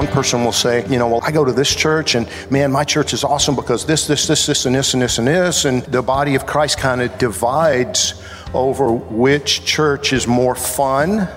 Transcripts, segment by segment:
One person will say, you know, well, I go to this church and man, my church is awesome because this, this, this, this, and this, and this, and this. And the body of Christ kind of divides over which church is more fun,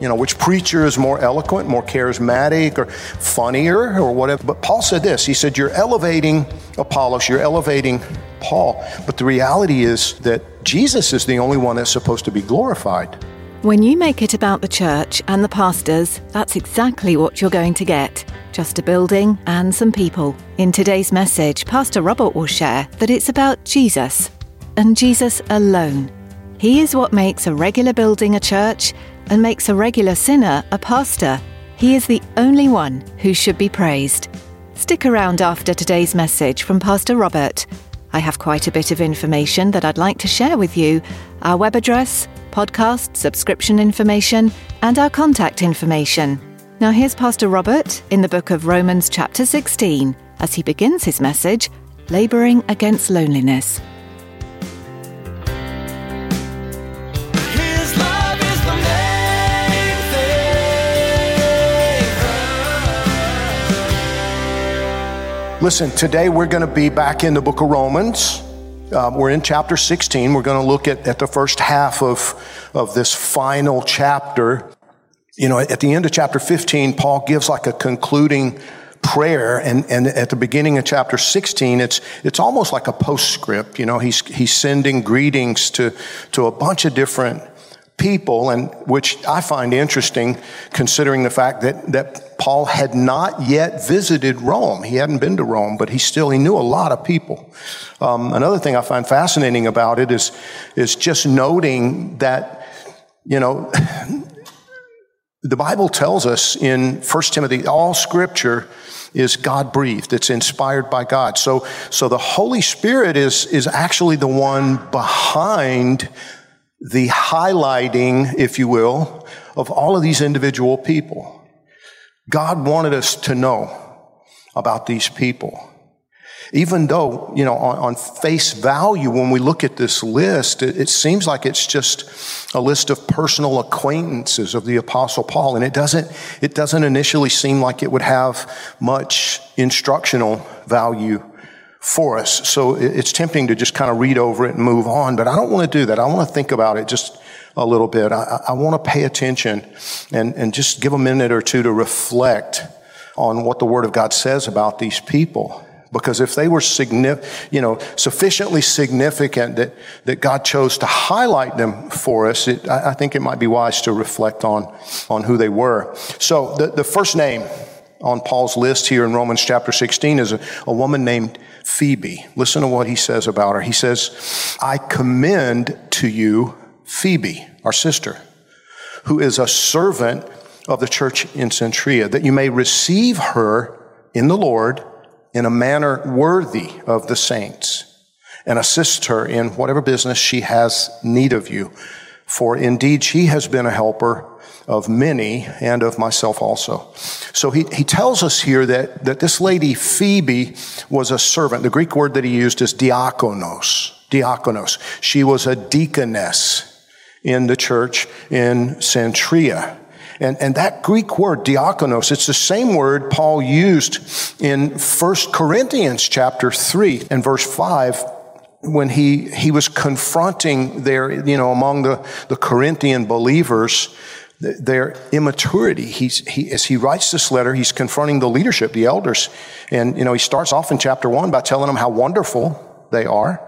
you know, which preacher is more eloquent, more charismatic, or funnier, or whatever. But Paul said this He said, You're elevating Apollos, you're elevating Paul. But the reality is that Jesus is the only one that's supposed to be glorified. When you make it about the church and the pastors, that's exactly what you're going to get just a building and some people. In today's message, Pastor Robert will share that it's about Jesus and Jesus alone. He is what makes a regular building a church and makes a regular sinner a pastor. He is the only one who should be praised. Stick around after today's message from Pastor Robert. I have quite a bit of information that I'd like to share with you our web address, podcast, subscription information, and our contact information. Now, here's Pastor Robert in the book of Romans, chapter 16, as he begins his message Laboring Against Loneliness. His love is the main thing. Listen, today we're going to be back in the book of Romans. Um, we're in chapter 16. We're going to look at, at the first half of, of this final chapter. You know, at the end of chapter 15, Paul gives like a concluding prayer. And, and at the beginning of chapter 16, it's, it's almost like a postscript. You know, he's, he's sending greetings to, to a bunch of different people, and which I find interesting considering the fact that, that Paul had not yet visited Rome. He hadn't been to Rome, but he still, he knew a lot of people. Um, another thing I find fascinating about it is, is just noting that, you know, the Bible tells us in 1 Timothy, all scripture is God breathed. It's inspired by God. So, so the Holy Spirit is, is actually the one behind the highlighting, if you will, of all of these individual people. God wanted us to know about these people. Even though, you know, on, on face value, when we look at this list, it, it seems like it's just a list of personal acquaintances of the Apostle Paul. And it doesn't, it doesn't initially seem like it would have much instructional value for us. So it's tempting to just kind of read over it and move on, but I don't want to do that. I want to think about it just a little bit. I, I want to pay attention and, and just give a minute or two to reflect on what the Word of God says about these people. Because if they were significant, you know, sufficiently significant that, that God chose to highlight them for us, it, I, I think it might be wise to reflect on, on who they were. So the, the first name on Paul's list here in Romans chapter 16 is a, a woman named Phoebe. Listen to what he says about her. He says, I commend to you Phoebe, our sister, who is a servant of the church in Cenchrea, that you may receive her in the Lord in a manner worthy of the saints and assist her in whatever business she has need of you. For indeed, she has been a helper of many and of myself also. So he, he tells us here that, that this lady Phoebe was a servant. The Greek word that he used is diakonos. Diakonos. She was a deaconess in the church in Cenchrea. And, and that Greek word, diakonos, it's the same word Paul used in 1 Corinthians chapter 3 and verse 5 when he, he was confronting their, you know, among the, the Corinthian believers, their immaturity. He's, he, as he writes this letter, he's confronting the leadership, the elders. And, you know, he starts off in chapter one by telling them how wonderful they are,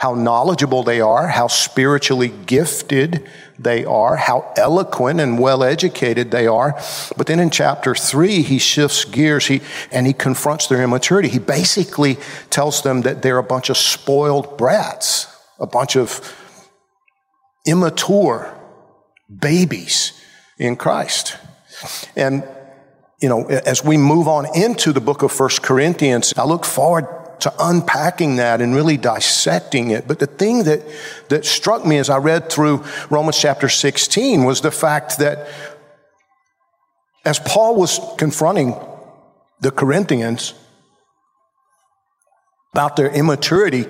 how knowledgeable they are, how spiritually gifted they are, how eloquent and well educated they are. But then in chapter three, he shifts gears he, and he confronts their immaturity. He basically tells them that they're a bunch of spoiled brats, a bunch of immature babies in Christ. And you know, as we move on into the book of First Corinthians, I look forward to unpacking that and really dissecting it. But the thing that, that struck me as I read through Romans chapter 16 was the fact that as Paul was confronting the Corinthians about their immaturity,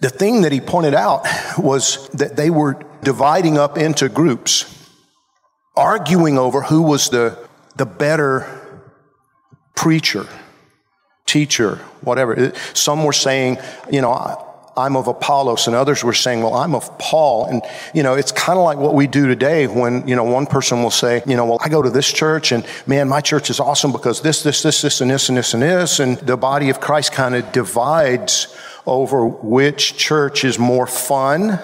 the thing that he pointed out was that they were dividing up into groups, arguing over who was the, the better preacher teacher, whatever. Some were saying, you know, I'm of Apollos, and others were saying, well, I'm of Paul. And, you know, it's kind of like what we do today when, you know, one person will say, you know, well, I go to this church, and man, my church is awesome because this, this, this, this, and this, and this, and this. And the body of Christ kind of divides over which church is more fun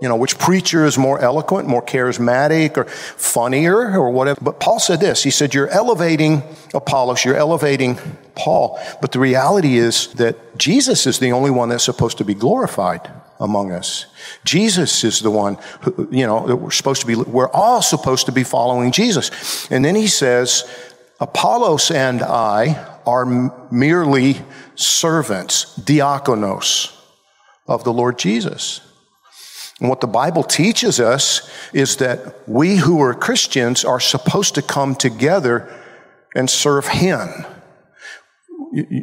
you know, which preacher is more eloquent, more charismatic, or funnier, or whatever. But Paul said this. He said, You're elevating Apollos, you're elevating Paul. But the reality is that Jesus is the only one that's supposed to be glorified among us. Jesus is the one who, you know, that we're supposed to be, we're all supposed to be following Jesus. And then he says, Apollos and I are merely servants, diakonos of the Lord Jesus. And what the Bible teaches us is that we who are Christians are supposed to come together and serve Him.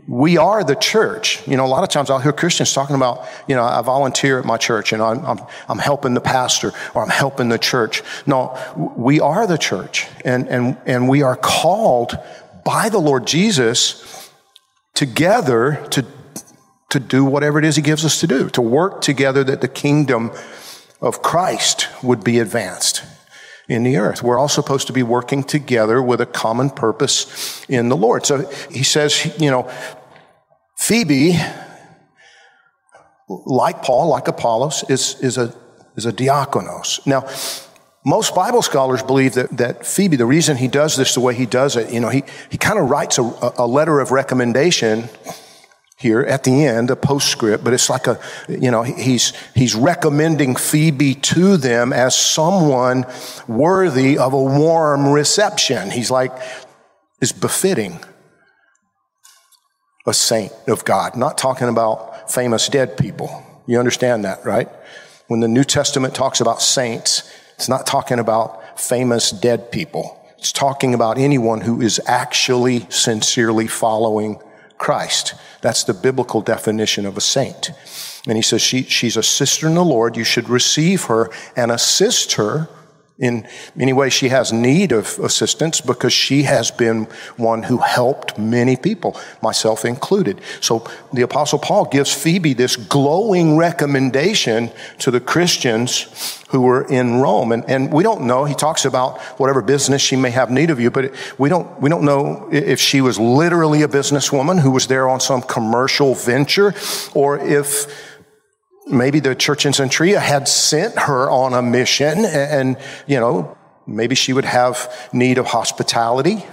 We are the church. You know, a lot of times I'll hear Christians talking about, you know, I volunteer at my church and I'm, I'm, I'm helping the pastor or I'm helping the church. No, we are the church and, and, and we are called by the Lord Jesus together to, to do whatever it is He gives us to do, to work together that the kingdom of Christ would be advanced in the earth. We're all supposed to be working together with a common purpose in the Lord. So he says, you know, Phoebe, like Paul, like Apollos, is, is, a, is a diakonos. Now, most Bible scholars believe that, that Phoebe, the reason he does this the way he does it, you know, he, he kind of writes a, a letter of recommendation here at the end, a postscript, but it's like a, you know, he's, he's recommending Phoebe to them as someone worthy of a warm reception. He's like, is befitting a saint of God. Not talking about famous dead people. You understand that, right? When the New Testament talks about saints, it's not talking about famous dead people. It's talking about anyone who is actually sincerely following Christ. That's the biblical definition of a saint. And he says, she, she's a sister in the Lord. You should receive her and assist her in many ways she has need of assistance because she has been one who helped many people, myself included. So the apostle Paul gives Phoebe this glowing recommendation to the Christians who were in Rome. And, and we don't know, he talks about whatever business she may have need of you, but we don't, we don't know if she was literally a businesswoman who was there on some commercial venture or if maybe the church in Cenchrea had sent her on a mission and, you know, maybe she would have need of hospitality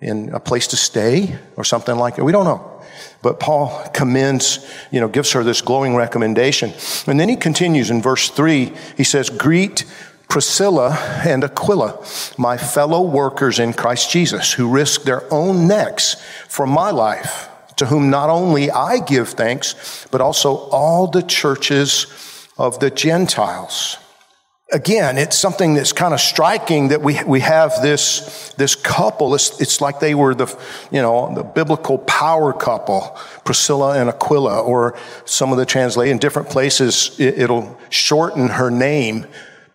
in a place to stay or something like that. We don't know. But Paul commends, you know, gives her this glowing recommendation. And then he continues in verse three. He says, greet Priscilla and Aquila, my fellow workers in Christ Jesus, who risked their own necks for my life to whom not only I give thanks, but also all the churches of the Gentiles. Again, it's something that's kind of striking that we, we have this, this couple. It's, it's like they were the, you know, the biblical power couple, Priscilla and Aquila, or some of the translate in different places, it, it'll shorten her name,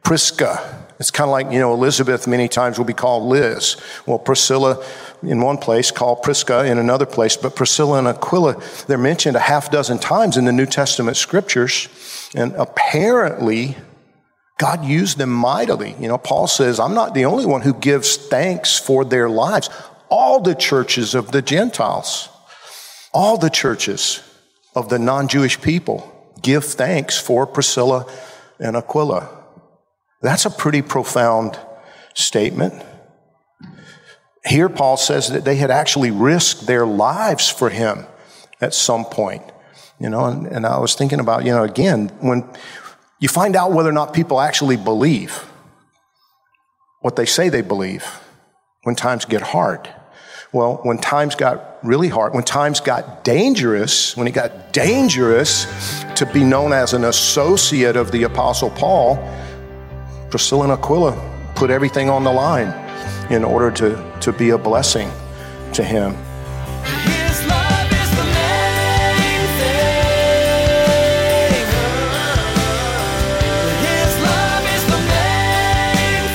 Prisca. It's kind of like, you know, Elizabeth many times will be called Liz. Well, Priscilla in one place, called Prisca in another place, but Priscilla and Aquila, they're mentioned a half dozen times in the New Testament scriptures. And apparently, God used them mightily. You know, Paul says, I'm not the only one who gives thanks for their lives. All the churches of the Gentiles, all the churches of the non Jewish people give thanks for Priscilla and Aquila. That's a pretty profound statement. Here, Paul says that they had actually risked their lives for him at some point. You know, and, and I was thinking about, you know, again, when you find out whether or not people actually believe what they say they believe when times get hard. Well, when times got really hard, when times got dangerous, when it got dangerous to be known as an associate of the Apostle Paul, Priscilla and Aquila put everything on the line in order to, to be a blessing to him. His love is the main thing. His love is the main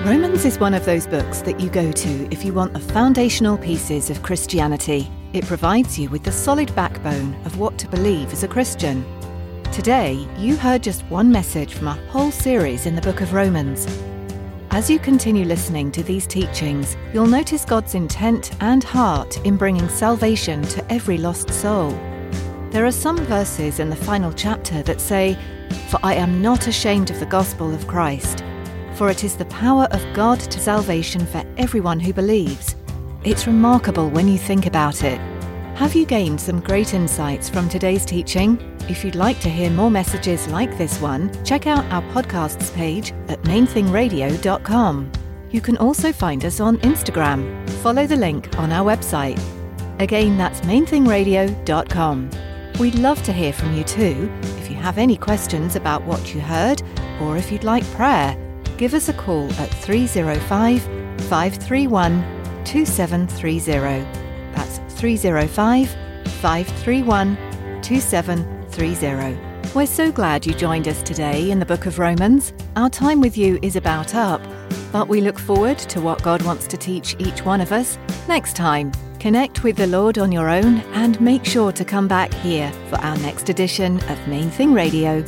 thing. Romans is one of those books that you go to if you want the foundational pieces of Christianity. It provides you with the solid backbone of what to believe as a Christian. Today, you heard just one message from a whole series in the book of Romans. As you continue listening to these teachings, you'll notice God's intent and heart in bringing salvation to every lost soul. There are some verses in the final chapter that say, For I am not ashamed of the gospel of Christ, for it is the power of God to salvation for everyone who believes. It's remarkable when you think about it. Have you gained some great insights from today's teaching? If you'd like to hear more messages like this one, check out our podcasts page at mainthingradio.com. You can also find us on Instagram. Follow the link on our website. Again, that's mainthingradio.com. We'd love to hear from you too. If you have any questions about what you heard, or if you'd like prayer, give us a call at 305 531 2730. That's 305 531 2730. We're so glad you joined us today in the book of Romans. Our time with you is about up, but we look forward to what God wants to teach each one of us next time. Connect with the Lord on your own and make sure to come back here for our next edition of Main Thing Radio